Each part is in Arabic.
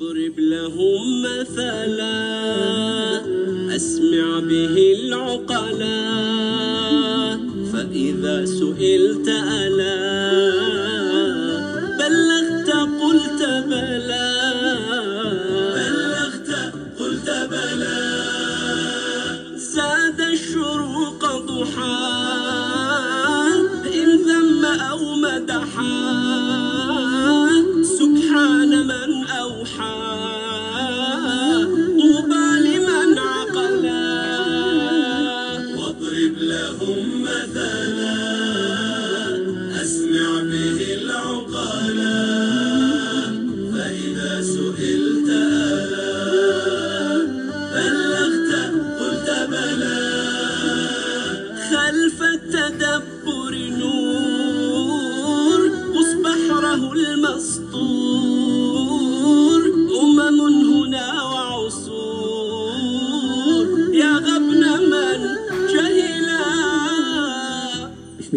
واضرب لهم مثلا. أسمع به العقلا فإذا سئلت ألا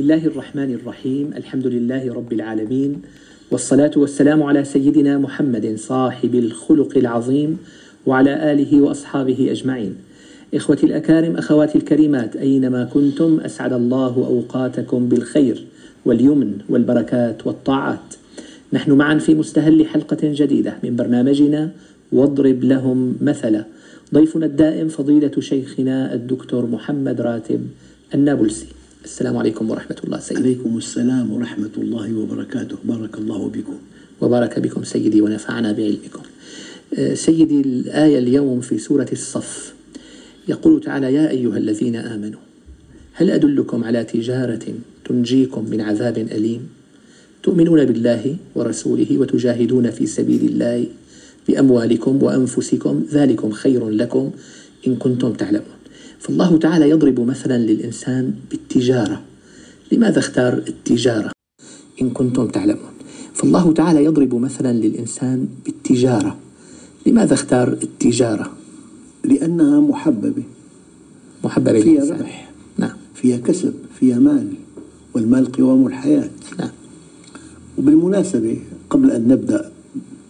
الله الرحمن الرحيم الحمد لله رب العالمين والصلاة والسلام على سيدنا محمد صاحب الخلق العظيم وعلى آله وأصحابه أجمعين إخوتي الأكارم أخواتي الكريمات أينما كنتم أسعد الله أوقاتكم بالخير واليمن والبركات والطاعات نحن معا في مستهل حلقة جديدة من برنامجنا واضرب لهم مثلا ضيفنا الدائم فضيلة شيخنا الدكتور محمد راتب النابلسي السلام عليكم ورحمة الله سيدي. عليكم السلام ورحمة الله وبركاته. بارك الله بكم وبارك بكم سيدي ونفعنا بعلمكم. آه، سيدي الآية اليوم في سورة الصف. يقول تعالى يا أيها الذين آمنوا هل أدلكم على تجارة تنجيكم من عذاب أليم؟ تؤمنون بالله ورسوله وتجاهدون في سبيل الله بأموالكم وأنفسكم ذلكم خير لكم إن كنتم تعلمون. فالله تعالى يضرب مثلا للإنسان بالتجارة. لماذا اختار التجارة؟ إن كنتم تعلمون. فالله تعالى يضرب مثلا للإنسان بالتجارة. لماذا اختار التجارة؟ لأنها محببة. محببة فيها للإنسان. ربح نعم. فيها كسب فيها مال. والمال قوام الحياة. نعم. وبالمناسبة قبل أن نبدأ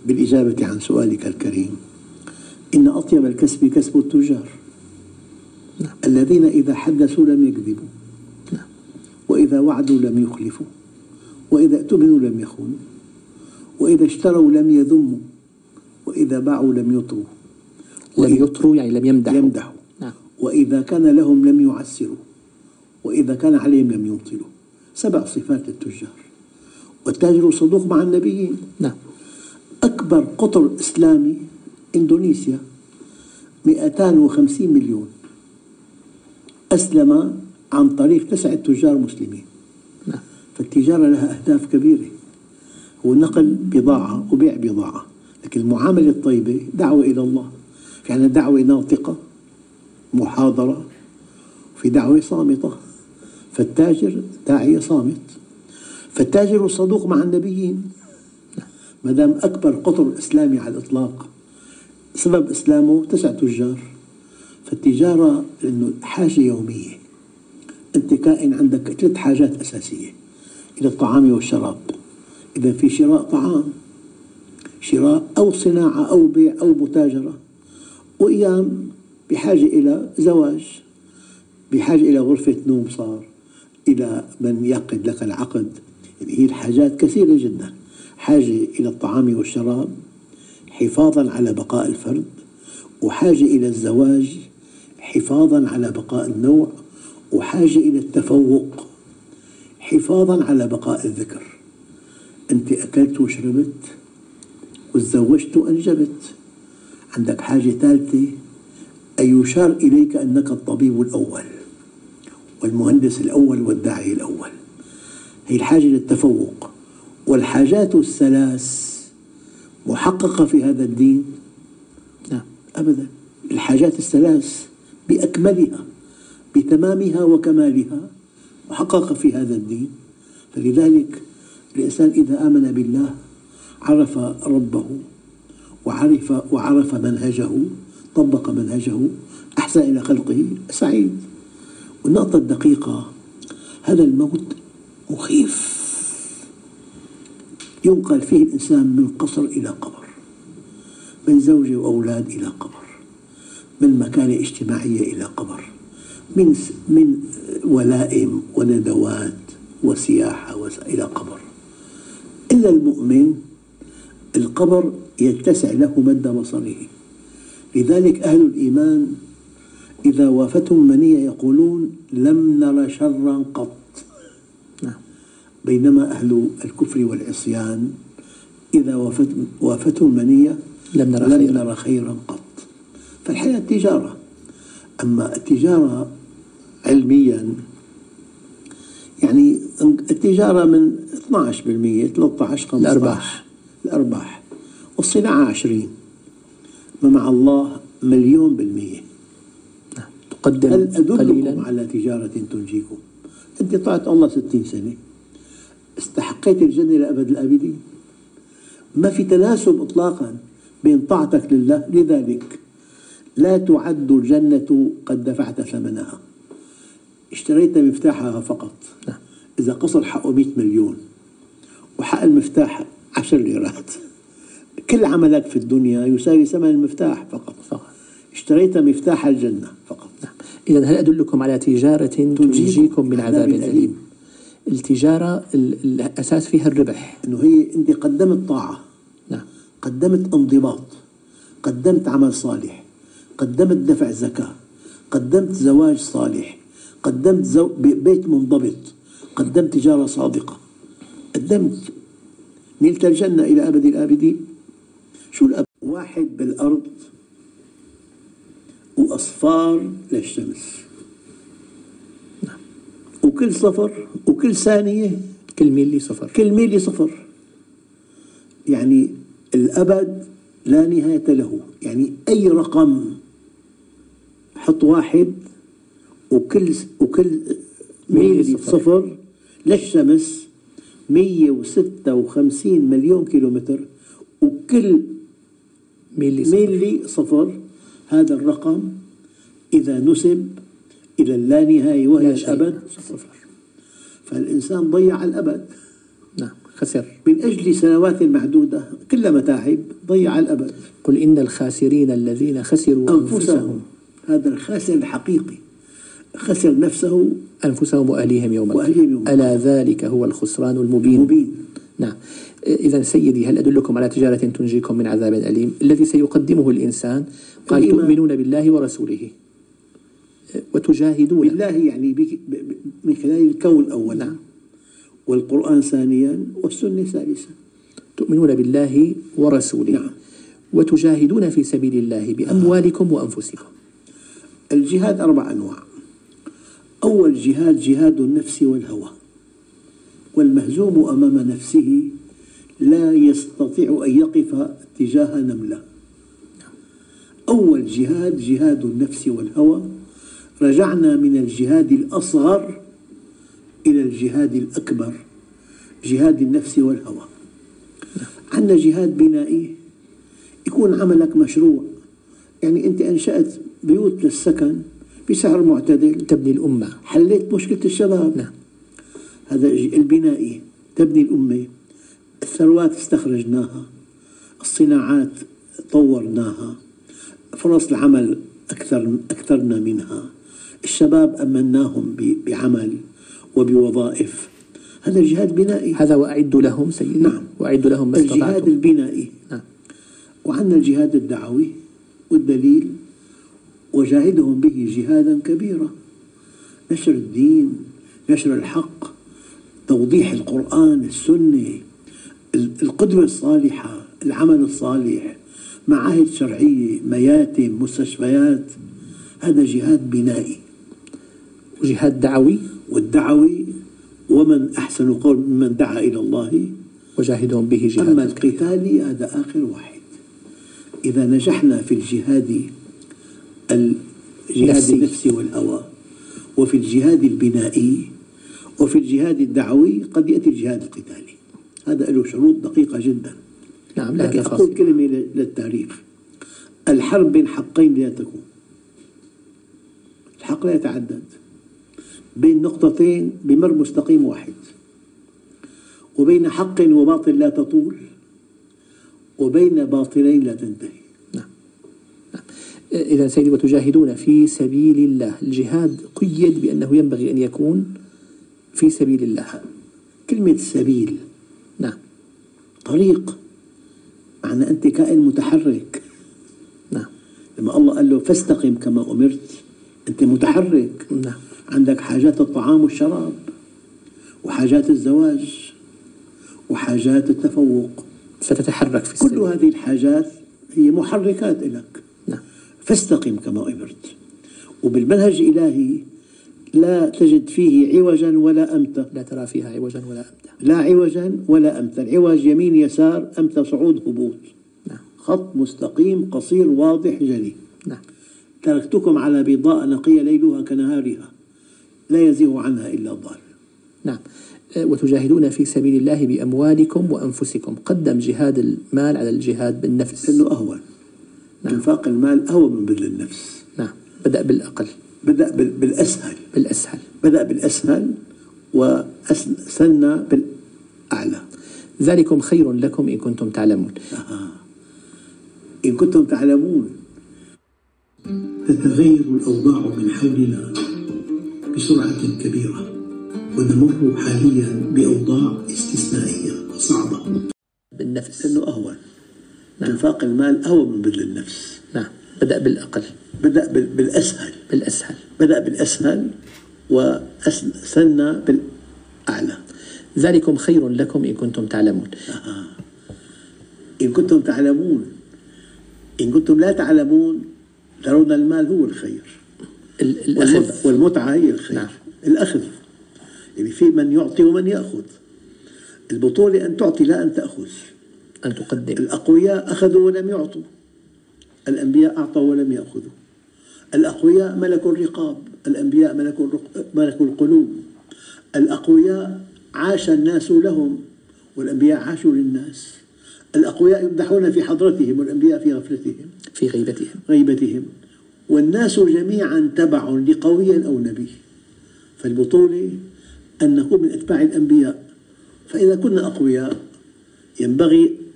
بالإجابة عن سؤالك الكريم إن أطيب الكسب كسب التجار. نعم. الذين إذا حدثوا لم يكذبوا نعم. وإذا وعدوا لم يخلفوا وإذا اؤتمنوا لم يخونوا وإذا اشتروا لم يذموا وإذا باعوا لم يطروا. لم يطروا يعني لم يمدحوا. يمدحوا. نعم. وإذا كان لهم لم يعسروا وإذا كان عليهم لم يمطلوا سبع صفات للتجار. والتاجر صدوق مع النبيين. نعم. أكبر قطر إسلامي إندونيسيا 250 مليون. أسلم عن طريق تسعة تجار مسلمين. نعم. فالتجارة لها أهداف كبيرة. هو نقل بضاعة وبيع بضاعة. لكن المعاملة الطيبة دعوة إلى الله. في عندنا دعوة ناطقة محاضرة في دعوة صامتة. فالتاجر داعية صامت. فالتاجر الصدوق مع النبيين. ما دام أكبر قطر إسلامي على الإطلاق سبب إسلامه تسع تجار. فالتجارة لأنه حاجة يومية. أنت كائن عندك ثلاث حاجات أساسية. إلى الطعام والشراب. إذا في شراء طعام. شراء أو صناعة أو بيع أو متاجرة. وأيام بحاجة إلى زواج. بحاجة إلى غرفة نوم صار. إلى من يعقد لك العقد. يعني هي الحاجات كثيرة جدا. حاجة إلى الطعام والشراب. حفاظا على بقاء الفرد. وحاجة إلى الزواج. حفاظا على بقاء النوع وحاجة إلى التفوق. حفاظا على بقاء الذكر. أنت أكلت وشربت وتزوجت وأنجبت. عندك حاجة ثالثة أن يشار إليك أنك الطبيب الأول والمهندس الأول والداعي الأول. هي الحاجة للتفوق. والحاجات الثلاث محققة في هذا الدين؟ نعم أبدا. الحاجات الثلاث بأكملها بتمامها وكمالها محققة في هذا الدين. فلذلك الإنسان إذا آمن بالله عرف ربه وعرف وعرف منهجه طبق منهجه أحسن إلى خلقه سعيد. والنقطة الدقيقة هذا الموت مخيف. ينقل فيه الإنسان من قصر إلى قبر من زوجة وأولاد إلى قبر. من مكانة اجتماعية إلى قبر من من ولائم وندوات وسياحة إلى قبر إلا المؤمن القبر يتسع له مد بصره لذلك أهل الإيمان إذا وافتهم منية يقولون لم نر شرا قط نعم. بينما أهل الكفر والعصيان إذا وافت وافتهم منية لم. نرى خيرا قط فالحياة تجارة أما التجارة علميا يعني التجارة من 12% 13 15 الأرباح. الأرباح. والصناعة 20 ما مع الله مليون بالمية. تقدم هل أدلكم قليلا؟ على تجارة تنجيكم؟ أنت طاعت الله ستين سنة. استحقيت الجنة لأبد الآبدين. ما في تناسب إطلاقا بين طاعتك لله لذلك. لا تعد الجنة قد دفعت ثمنها. اشتريت مفتاحها فقط. نعم. إذا قصر حقه 100 مليون وحق المفتاح 10 ليرات. كل عملك في الدنيا يساوي ثمن المفتاح فقط. فقط. اشتريت مفتاح الجنة فقط. نعم. إذا هل أدلكم على تجارة تنجيكم من عذاب أليم؟ التجارة ال- الأساس فيها الربح. إنه هي أنت قدمت طاعة. نعم. قدمت انضباط. قدمت عمل صالح. قدمت دفع زكاة قدمت زواج صالح قدمت زو... بيت منضبط قدمت تجارة صادقة. قدمت. نلت الجنه إلى أبد الآبدين. شو الأب؟ واحد بالأرض وأصفار للشمس. وكل صفر وكل ثانية كل ميلي صفر. كل ميلي صفر. يعني الأبد لا نهاية له. يعني أي رقم حط واحد وكل وكل ميلي ميلي صفر. صفر للشمس 156 مليون كيلومتر وكل ميلي صفر. ميلي صفر. هذا الرقم إذا نسب إلى اللانهاية وهي. الأبد. صفر. فالإنسان ضيع الأبد. نعم خسر. من أجل سنوات معدودة كل متاعب ضيع الأبد. قل إن الخاسرين الذين خسروا أنفسهم. أنفسهم. هذا الخاسر الحقيقي. خسر نفسه. أنفسهم وأهليهم يوم يوم ألا ذلك هو الخسران المبين؟ مبين. نعم. إذا سيدي هل أدلكم على تجارة تنجيكم من عذاب أليم؟ الذي سيقدمه الإنسان. قال الإيمان. تؤمنون بالله ورسوله. وتجاهدون. بالله يعني بك من خلال الكون أولا. نعم. والقرآن ثانيا والسنة ثالثا تؤمنون بالله ورسوله. نعم. وتجاهدون في سبيل الله بأموالكم وأنفسكم. الجهاد أربع أنواع. أول جهاد جهاد النفس والهوى. والمهزوم أمام نفسه لا يستطيع أن يقف تجاه نملة. أول جهاد جهاد النفس والهوى. رجعنا من الجهاد الأصغر إلى الجهاد الأكبر جهاد النفس والهوى. عندنا جهاد بنائي يكون عملك مشروع. يعني أنت أنشأت بيوت للسكن بسعر معتدل. تبني الأمة. حليت مشكلة الشباب. نعم. هذا البنائي. تبني الأمة. الثروات استخرجناها. الصناعات طورناها. فرص العمل أكثر أكثرنا منها. الشباب أمناهم بعمل وبوظائف. هذا جهاد بنائي. هذا وأعد لهم سيدي. نعم. وأعد لهم ما الجهاد البنائي. نعم. وعندنا الجهاد الدعوي والدليل وجاهدهم به جهادا كبيرا. نشر الدين نشر الحق توضيح القرآن السنة ال- القدوة الصالحة العمل الصالح معاهد شرعية مياتم مستشفيات. هذا جهاد بنائي. وجهاد دعوي؟ والدعوي ومن أحسن قول ممن دعا إلى الله. وجاهدهم به أما جهاد القتال هذا آخر واحد. إذا نجحنا في الجهاد الجهاد نفسي. النفسي والهوى. وفي الجهاد البنائي وفي الجهاد الدعوي قد يأتي الجهاد القتالي. هذا له شروط دقيقة جدا. نعم لكن أقول كلمة للتاريخ. الحرب بين حقين لا تكون. الحق لا يتعدد. بين نقطتين بمر مستقيم واحد. وبين حق وباطل لا تطول. وبين باطلين لا تنتهي. إذا سيدي وتجاهدون في سبيل الله. الجهاد قيد بأنه ينبغي أن يكون في سبيل الله. كلمة سبيل نعم. طريق معنى أنت كائن متحرك. نعم. لما الله قال له فاستقم كما أمرت أنت متحرك. نعم. عندك حاجات الطعام والشراب وحاجات الزواج وحاجات التفوق. فتتحرك في كل السبيل. هذه الحاجات هي محركات لك. فاستقم كما أمرت. وبالمنهج الإلهي لا تجد فيه عوجا ولا أمتا. لا ترى فيها عوجا ولا أمدا لا عوجا ولا أمتا. العوج يمين يسار أمتا صعود هبوط. نعم. خط مستقيم قصير واضح جلي. نعم. تركتكم على بيضاء نقية ليلها كنهارها. لا يزيغ عنها إلا ضال نعم. آه، وتجاهدون في سبيل الله بأموالكم وأنفسكم. قدم جهاد المال على الجهاد بالنفس. لأنه أهون. إنفاق المال أهون من بذل النفس. نعم. بدأ بالأقل. بدأ بال- بالأسهل. بالأسهل. بدأ بالأسهل وسنى بالأعلى. ذلكم خير لكم إن كنتم تعلمون. إن كنتم تعلمون. تتغير الأوضاع من حولنا بسرعة كبيرة ونمر حاليا بأوضاع إنفاق المال أهون من بذل النفس. نعم. بدأ بالأقل. بدأ بال- بالأسهل. بالأسهل. بدأ بالأسهل وسنى بالأعلى. ذلكم خير لكم إن كنتم تعلمون. إن كنتم تعلمون. إن كنتم لا تعلمون ترون المال هو الخير. الأخذ. والمتعة هي الخير. نعم. الأخذ. يعني في من يعطي ومن يأخذ. البطولة أن تعطي لا أن تأخذ. أن تقدم. الأقوياء أخذوا ولم يعطوا. الأنبياء أعطوا ولم يأخذوا. الأقوياء ملكوا الرقاب. الأنبياء ملكوا ملكوا القلوب. الأقوياء عاش الناس لهم والأنبياء عاشوا للناس. الأقوياء يمدحون في حضرتهم والأنبياء في غفلتهم. في غيبتهم. غيبتهم. والناس جميعا تبع لقوي أو نبي. فالبطولة أن نكون من أتباع الأنبياء. فإذا كنا أقوياء ينبغي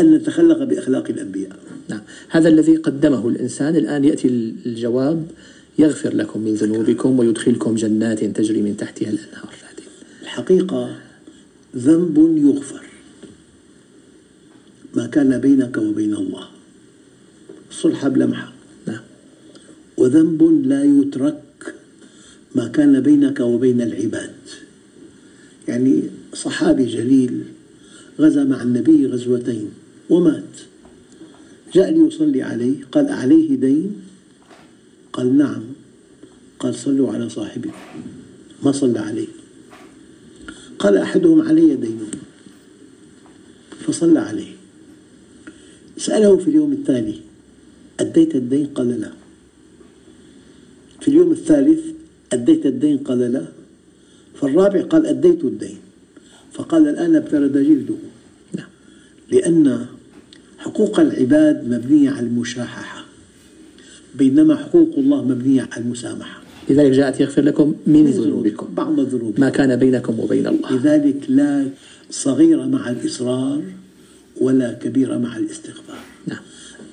أن نتخلق بأخلاق الأنبياء. نعم. هذا الذي قدمه الإنسان الآن يأتي الجواب يغفر لكم من ذنوبكم ويدخلكم جنات تجري من تحتها الأنهار. الحقيقة ذنب يغفر. ما كان بينك وبين الله. صلح بلمحة. نعم. وذنب لا يترك ما كان بينك وبين العباد. يعني صحابي جليل غزا مع النبي غزوتين. ومات. جاء ليصلي عليه قال عليه دين؟ قال نعم. قال صلوا على صاحبكم ما صلى عليه. قال أحدهم علي دين. فصلى عليه. سأله في اليوم التالي أديت الدين؟ قال لا. في اليوم الثالث أديت الدين؟ قال لا. فالرابع قال أديت الدين. فقال الآن ابترد جلده. نعم. لأن حقوق العباد مبنية على المشاححة بينما حقوق الله مبنية على المسامحة. لذلك جاءت يغفر لكم من ذنوبكم. بعض الذنوب ما كان بينكم وبين الله. لذلك لا صغيرة مع الإصرار ولا كبيرة مع الاستغفار. نعم.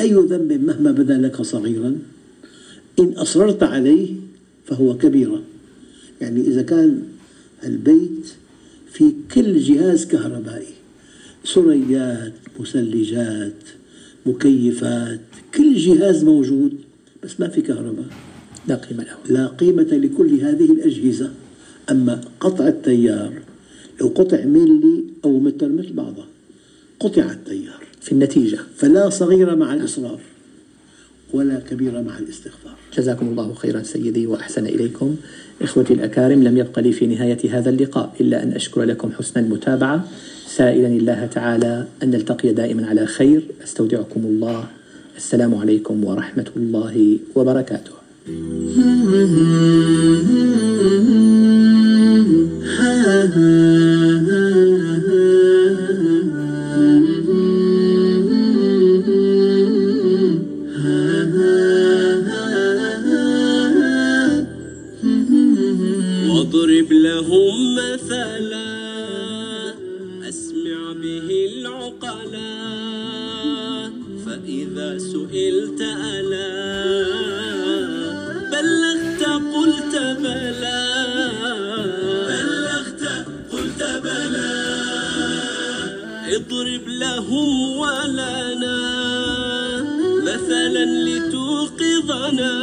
أي ذنب مهما بدا لك صغيرا إن أصررت عليه فهو كبيرة يعني إذا كان البيت في كل جهاز كهربائي سريات مثلجات مكيفات كل جهاز موجود بس ما في كهرباء. لا قيمة له. لا قيمة لكل هذه الأجهزة. أما قطع التيار لو قطع ملي أو متر مثل بعضها قطع التيار. في النتيجة. فلا صغيرة مع الإصرار ولا كبيرة مع الاستغفار. جزاكم الله خيرا سيدي وأحسن إليكم. إخوتي الأكارم لم يبق لي في نهاية هذا اللقاء إلا أن أشكر لكم حسن المتابعة. سائلا الله تعالى أن نلتقي دائما على خير. أستودعكم الله. السلام عليكم ورحمة الله وبركاته. مثلا أسمع به العقلا فإذا سئلت ألا بلغت قلت بلى. بلغت قلت بلى. اضرب له ولنا مثلا لتوقظنا.